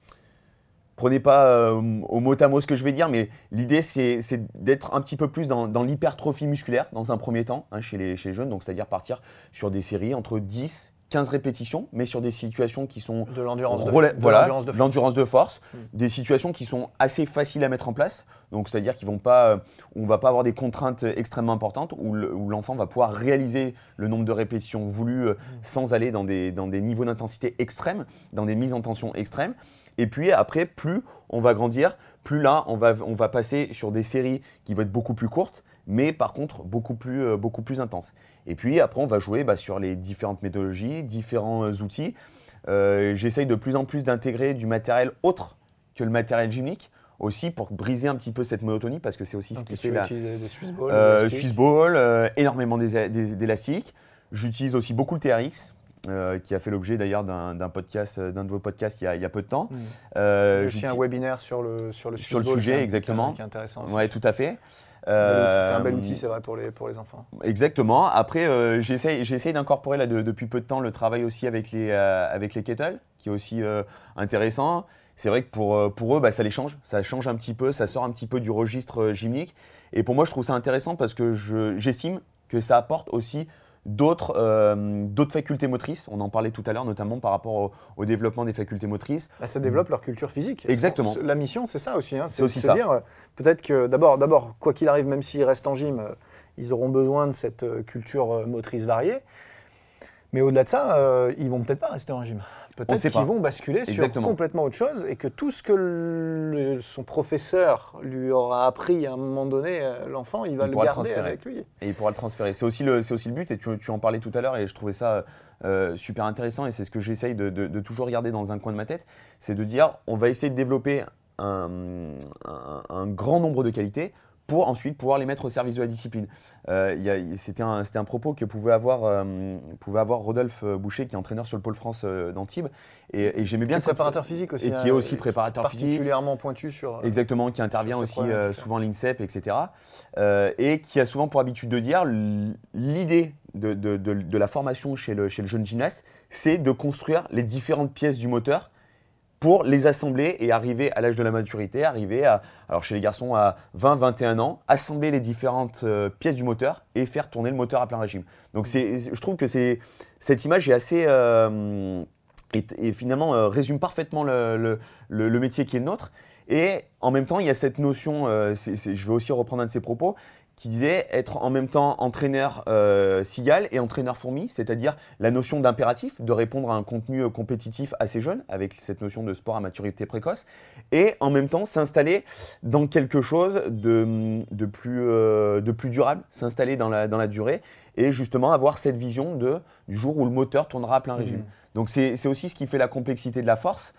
prenez pas euh, au mot à mot ce que je vais dire, mais l'idée c'est d'être un petit peu plus dans, l'hypertrophie musculaire dans un premier temps hein, chez, les, chez les jeunes, donc c'est-à-dire partir sur des séries entre 10, 15 répétitions, mais sur des situations qui sont De l'endurance de, voilà, de force. de force, Mm. des situations qui sont assez faciles à mettre en place. Donc, c'est-à-dire qu'ils vont pas, euh, on va pas avoir des contraintes extrêmement importantes où le- où l'enfant va pouvoir réaliser le nombre de répétitions voulues euh, sans aller dans des, dans des niveaux d'intensité extrêmes, dans des mises en tension extrêmes. Et puis après, plus on va grandir, plus là, on va, on va passer sur des séries qui vont être beaucoup plus courtes, mais par contre beaucoup plus, euh, beaucoup plus intenses. Et puis après, on va jouer bah, sur les différentes méthodologies, différents euh, outils. Euh, J'essaye de plus en plus d'intégrer du matériel autre que le matériel gymnique aussi pour briser un petit peu cette monotonie parce que c'est aussi ce qui fait la, Swiss balls, des euh. Swiss Ball, euh, énormément d'é- d'é- d'élastiques. J'utilise aussi beaucoup le TRX, euh, qui a fait l'objet d'ailleurs d'un podcast, euh, d'un de vos podcasts il y a, il y a peu de temps. Mm. Euh, Il y a aussi un webinaire sur le, sur le, Sur le sujet, qui exactement. Qui est intéressant. aussi. Ouais, tout à fait. C'est un bel Euh, outil, c'est vrai, pour les, pour les enfants. Exactement. Après, euh, j'essaye d'incorporer là de- depuis peu de temps le travail aussi avec les, euh, avec les kettles, qui est aussi intéressant. c'est vrai que pour, pour eux, bah, ça les change. Ça change un petit peu, ça sort un petit peu du registre gymnique. Et pour moi, je trouve ça intéressant parce que je- j'estime que ça apporte aussi d'autres euh, d'autres facultés motrices. On en parlait tout à l'heure, notamment par rapport au, au développement des facultés motrices. Bah, ça développe leur culture physique. Exactement. La mission, c'est ça aussi. hein, C'est aussi de se ça. dire, euh, peut-être que d'abord, d'abord, quoi qu'il arrive, même s'ils restent en gym, euh, ils auront besoin de cette culture motrice variée. Mais au-delà de ça, ils vont peut-être pas rester en gym. Peut-être qu'ils vont basculer Exactement. sur complètement autre chose et que tout ce que le- son professeur lui aura appris à un moment donné, euh, l'enfant, il va Il le garder avec lui. et il pourra le transférer. C'est aussi le, aussi le but, et tu, tu en parlais tout à l'heure, et je trouvais ça euh, super intéressant, et c'est ce que j'essaye de, de- de toujours garder dans un coin de ma tête, c'est de dire, on va essayer de développer un, un- un grand nombre de qualités pour ensuite pouvoir les mettre au service de la discipline. Euh, C'était un, un propos que pouvait avoir, euh, pouvait avoir Rodolphe Boucher, qui est entraîneur sur le pôle France euh, d'Antibes, et, et j'aimais bien cette- préparateur physique aussi. et qui hein, est aussi préparateur physique. Particulièrement pointu sur. euh, Exactement, qui intervient aussi euh, souvent l'INSEP, etc. Euh, et qui a souvent pour habitude de dire l'idée de, de- de- de la formation chez le, chez le jeune gymnaste, c'est de construire les différentes pièces du moteur pour les assembler et arriver à l'âge de la maturité, arriver à, alors chez les garçons à 20-21 ans, assembler les différentes euh, pièces du moteur et faire tourner le moteur à plein régime. Donc je trouve que cette image est assez, euh, et, et finalement euh, résume parfaitement le, métier qui est le nôtre. Et en même temps, il y a cette notion, euh, je vais aussi reprendre un de ses propos, qui disait être en même temps entraîneur euh, cigale et entraîneur fourmi, c'est-à-dire la notion d'impératif, de répondre à un contenu euh, compétitif assez jeune, avec cette notion de sport à maturité précoce, et en même temps s'installer dans quelque chose de, de plus, euh, de plus durable, s'installer dans la, dans la durée, et justement avoir cette vision de, du jour où le moteur tournera à plein régime. Mhm. Donc c'est c'est aussi ce qui fait la complexité de la force,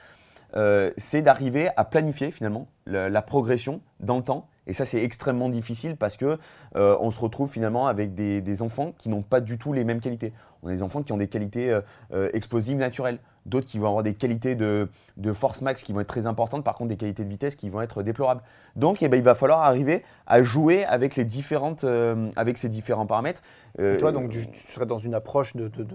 euh, c'est d'arriver à planifier finalement la, la progression dans le temps. Et ça, c'est extrêmement difficile parce que euh, on se retrouve finalement avec des, enfants qui n'ont pas du tout les mêmes qualités. On a des enfants qui ont des qualités euh, euh, explosives naturelles, d'autres qui vont avoir des qualités de, de force max qui vont être très importantes, par contre des qualités de vitesse qui vont être déplorables. Donc, eh ben, il va falloir arriver à jouer avec les différentes, euh, avec ces différents paramètres. Euh, Et toi, donc, tu, tu serais dans une approche de, de-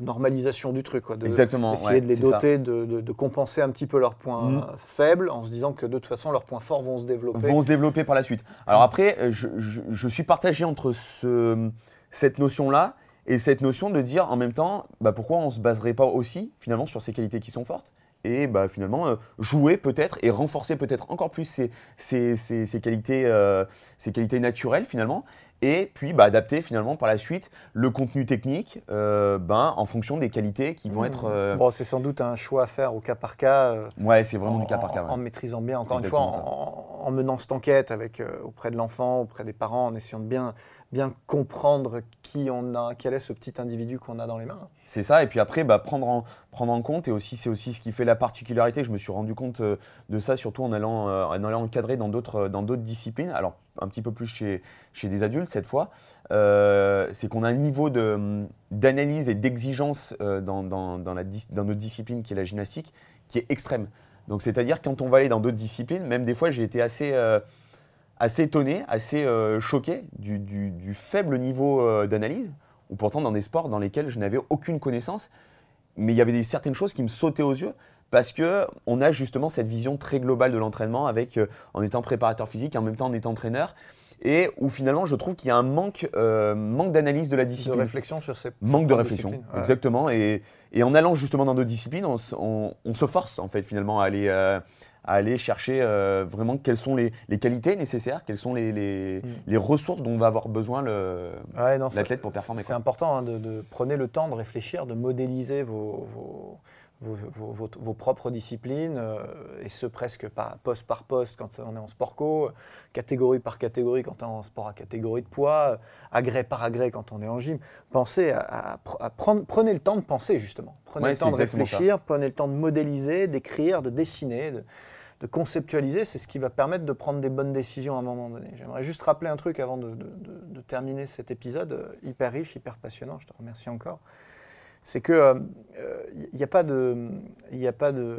normalisation du truc, quoi. De, exactement. Essayer ouais, de les doter, de, compenser un petit peu leurs points euh, faibles, en se disant que de toute façon, leurs points forts vont se développer. vont se développer par la suite. Alors après, euh, je, je- je suis partagé entre ce- cette notion-là et cette notion de dire en même temps, bah, pourquoi on ne se baserait pas aussi finalement sur ces qualités qui sont fortes et bah, finalement euh, jouer peut-être et renforcer peut-être encore plus ces, ces- ces- ces qualités, euh, ces qualités naturelles finalement et puis bah, adapter finalement par la suite le contenu technique euh, ben, en fonction des qualités qui vont Mhm. être... euh, Bon, c'est sans doute un choix à faire au cas par cas. euh, ouais, c'est vraiment en, du cas par cas. en- ouais. en maîtrisant bien, encore une fois, en, en menant cette enquête avec, auprès de l'enfant, auprès des parents, en essayant de bien, bien comprendre qui on a, quel est ce petit individu qu'on a dans les mains. C'est ça, et puis après, bah, prendre, en, prendre en compte, et aussi c'est aussi ce qui fait la particularité, je me suis rendu compte euh, de ça, surtout en allant, euh, en allant encadrer dans d'autres euh, dans d'autres disciplines, alors un petit peu plus chez, chez des adultes cette fois, c'est qu'on a un niveau de- d'analyse et d'exigence dans, dans, la dans notre discipline qui est la gymnastique, qui est extrême. Donc c'est-à-dire quand on va aller dans d'autres disciplines, même des fois j'ai été assez... assez étonné, assez euh, choqué du, du- du faible niveau euh, d'analyse, ou pourtant dans des sports dans lesquels je n'avais aucune connaissance, mais il y avait des, certaines choses qui me sautaient aux yeux parce que on a justement cette vision très globale de l'entraînement avec euh, en étant préparateur physique en même temps en étant entraîneur et où finalement je trouve qu'il y a un manque, manque d'analyse de la De discipline. réflexion sur ces Manque de réflexion. Ouais. exactement. Et, et en allant justement dans d'autres disciplines, on, se- on- on se force en fait finalement à aller, à aller chercher euh, vraiment quelles sont les, les qualités nécessaires, quelles sont les, les, Mm. les ressources dont va avoir besoin Ouais, l'athlète pour performer. C'est important hein, de, de prenez le temps de réfléchir, de modéliser vos, vos, vos- vos- vos- vos propres disciplines, euh, et ce presque par, poste par poste quand on est en sport co, catégorie par catégorie quand on est en sport à catégorie de poids, agrès par agrès quand on est en gym. Pensez à, à pr- à prendre, prenez le temps de penser justement. Prenez Ouais, le temps de ça. réfléchir, prenez le temps de modéliser, d'écrire, de dessiner. de- de conceptualiser, c'est ce qui va permettre de prendre des bonnes décisions à un moment donné. J'aimerais juste rappeler un truc avant de, de- de- de terminer cet épisode euh, hyper riche, hyper passionnant. Je te remercie encore. C'est que il n'y a pas de, il a pas de,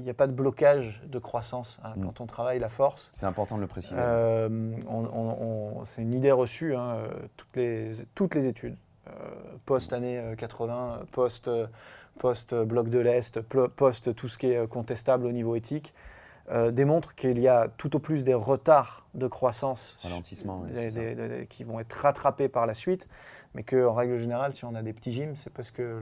il a pas de blocage de croissance hein, Mm. quand on travaille la force. C'est important de le préciser. Euh, on- on- on- c'est une idée reçue. hein, euh, toutes les, toutes les études, euh, post-années 80, post, post bloc de l'Est, post tout ce qui est contestable au niveau éthique, démontrent qu'il y a tout au plus des retards de croissance qui vont être rattrapés par la suite mais qu'en règle générale, si on a des petits gyms, c'est parce que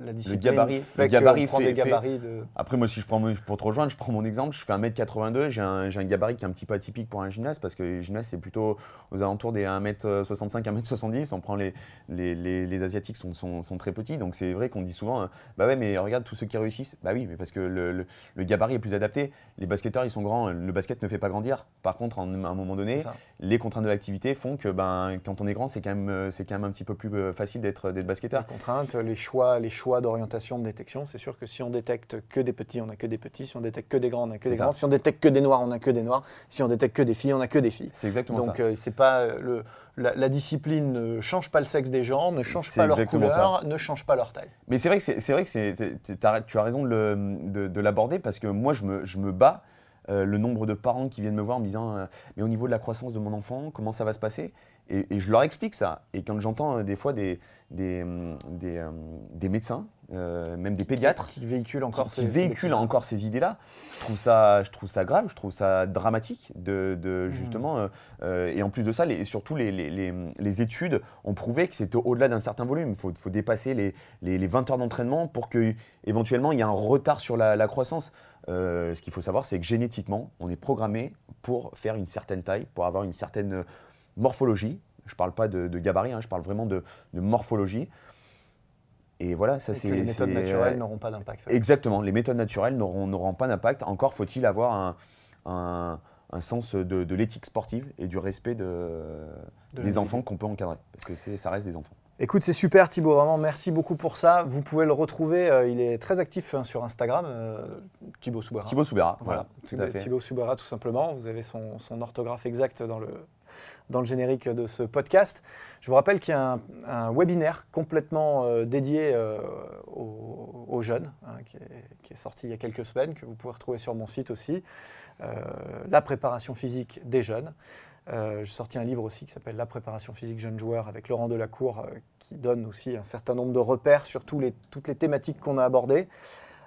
la discipline le gabarit, fait le gabarit prend des gabarits de... Après, moi, si je prends, pour te rejoindre, je prends mon exemple, je fais 1m82, j'ai un, un, gabarit qui est un petit peu atypique pour un gymnase, parce que les gymnases, c'est plutôt aux alentours des 1m65, 1m70, on prend les, les, les, Asiatiques sont, sont, sont, très petits, donc c'est vrai qu'on dit souvent, euh, bah ouais, mais regarde tous ceux qui réussissent, bah oui, mais parce que le, le, gabarit est plus adapté, les basketteurs, ils sont grands, le basket ne fait pas grandir, par contre, à un moment donné, les contraintes de l'activité font que ben, quand on est grand, c'est quand, même, quand même un petit peu plus euh, facile d'être basketteur. Les contraintes, les choix, les choix d'orientation, de détection. C'est sûr que si on détecte que des petits, on n'a que des petits. Si on détecte que des grands, on n'a que des grands. Si on détecte que des noirs, on n'a que des noirs. Si on détecte que des filles, on n'a que des filles. C'est exactement Donc, ça. Donc c'est pas euh, le, la, discipline ne change pas le sexe des gens, ne change pas leur couleur, ne change pas leur taille. Mais c'est vrai que c'est vrai que tu as raison de l'aborder parce que moi je me, je me bats. Euh, le nombre de parents qui viennent me voir en me disant euh, mais au niveau de la croissance de mon enfant, comment ça va se passer? Et, je leur explique ça. Et quand j'entends des fois des, des, hum, euh, des, médecins, euh, même des pédiatres, qui, véhiculent encore ces, véhiculent encore ces idées-là, je trouve ça, je trouve ça grave, je trouve ça dramatique de, mmh. justement. Euh, et en plus de ça, les, surtout les, les, les, études ont prouvé que c'était au-delà d'un certain volume. Il faut, faut, dépasser les, les, 20 heures d'entraînement pour que éventuellement il y ait un retard sur la, la croissance. ce qu'il faut savoir, c'est que génétiquement, on est programmé pour faire une certaine taille, pour avoir une certaine morphologie. Je ne parle pas de, gabarit, hein, je parle vraiment de, morphologie. Et voilà, ça c'est. Les méthodes naturelles n'auront pas d'impact. Exactement, les méthodes naturelles n'auront pas d'impact. Encore faut-il avoir un, sens de, l'éthique sportive et du respect de, des enfants qu'on peut encadrer. Parce que ça reste des enfants. Écoute, c'est super Thibaut, vraiment merci beaucoup pour ça. Vous pouvez le retrouver, euh, il est très actif hein, sur Instagram, euh, Thibaut Soubera. Thibaut Soubera, voilà. Thibaut Soubera tout simplement, vous avez son, orthographe exact dans le, dans le générique de ce podcast. Je vous rappelle qu'il y a un, webinaire complètement euh, dédié aux, jeunes, hein, qui, est, sorti il y a quelques semaines, que vous pouvez retrouver sur mon site aussi, la préparation physique des jeunes. Euh, j'ai sorti un livre aussi qui s'appelle La préparation physique jeune joueur avec Laurent Delacour, euh, qui donne aussi un certain nombre de repères sur toutes les thématiques qu'on a abordées.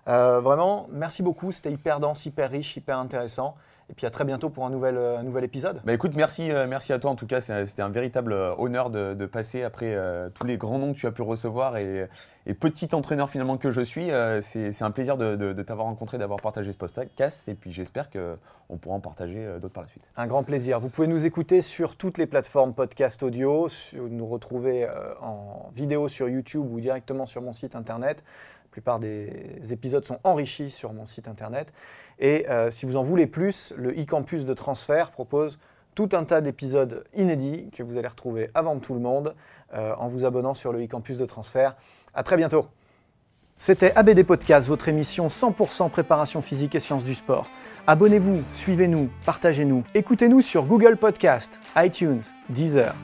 Euh, vraiment, merci beaucoup, c'était hyper dense, hyper riche, hyper intéressant. Et puis à très bientôt pour un nouvel, un nouvel épisode. Bah écoute, merci, merci à toi en tout cas. C'était un véritable honneur de, passer après tous les grands noms que tu as pu recevoir. Et, et petit entraîneur finalement que je suis, c'est un plaisir de, t'avoir rencontré, d'avoir partagé ce podcast. Et puis j'espère qu'on pourra en partager d'autres par la suite. Un grand plaisir. Vous pouvez nous écouter sur toutes les plateformes podcast audio, nous retrouver en vidéo sur YouTube ou directement sur mon site internet. La plupart des épisodes sont enrichis sur mon site internet. Et euh, si vous en voulez plus, le e-campus de transfert propose tout un tas d'épisodes inédits que vous allez retrouver avant tout le monde euh, en vous abonnant sur le e-campus de transfert. À très bientôt. C'était ABD Podcast, votre émission 100% préparation physique et sciences du sport. Abonnez-vous, suivez-nous, partagez-nous. Écoutez-nous sur Google Podcast, iTunes, Deezer,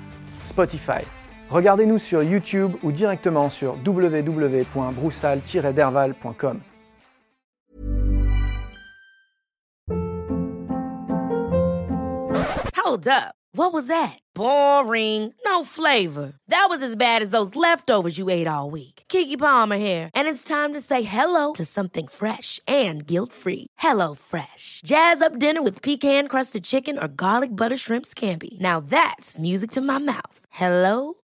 Spotify. Regardez-nous sur YouTube ou directement sur www.broussal-derval.com. Hold up. What was that? Boring. No flavor. That was as bad as those leftovers you ate all week. Kiki Palmer here, and it's time to say hello to something fresh and guilt-free. Hello Fresh. Jazz up dinner with pecan-crusted chicken or garlic butter shrimp scampi. Now that's music to my mouth. Hello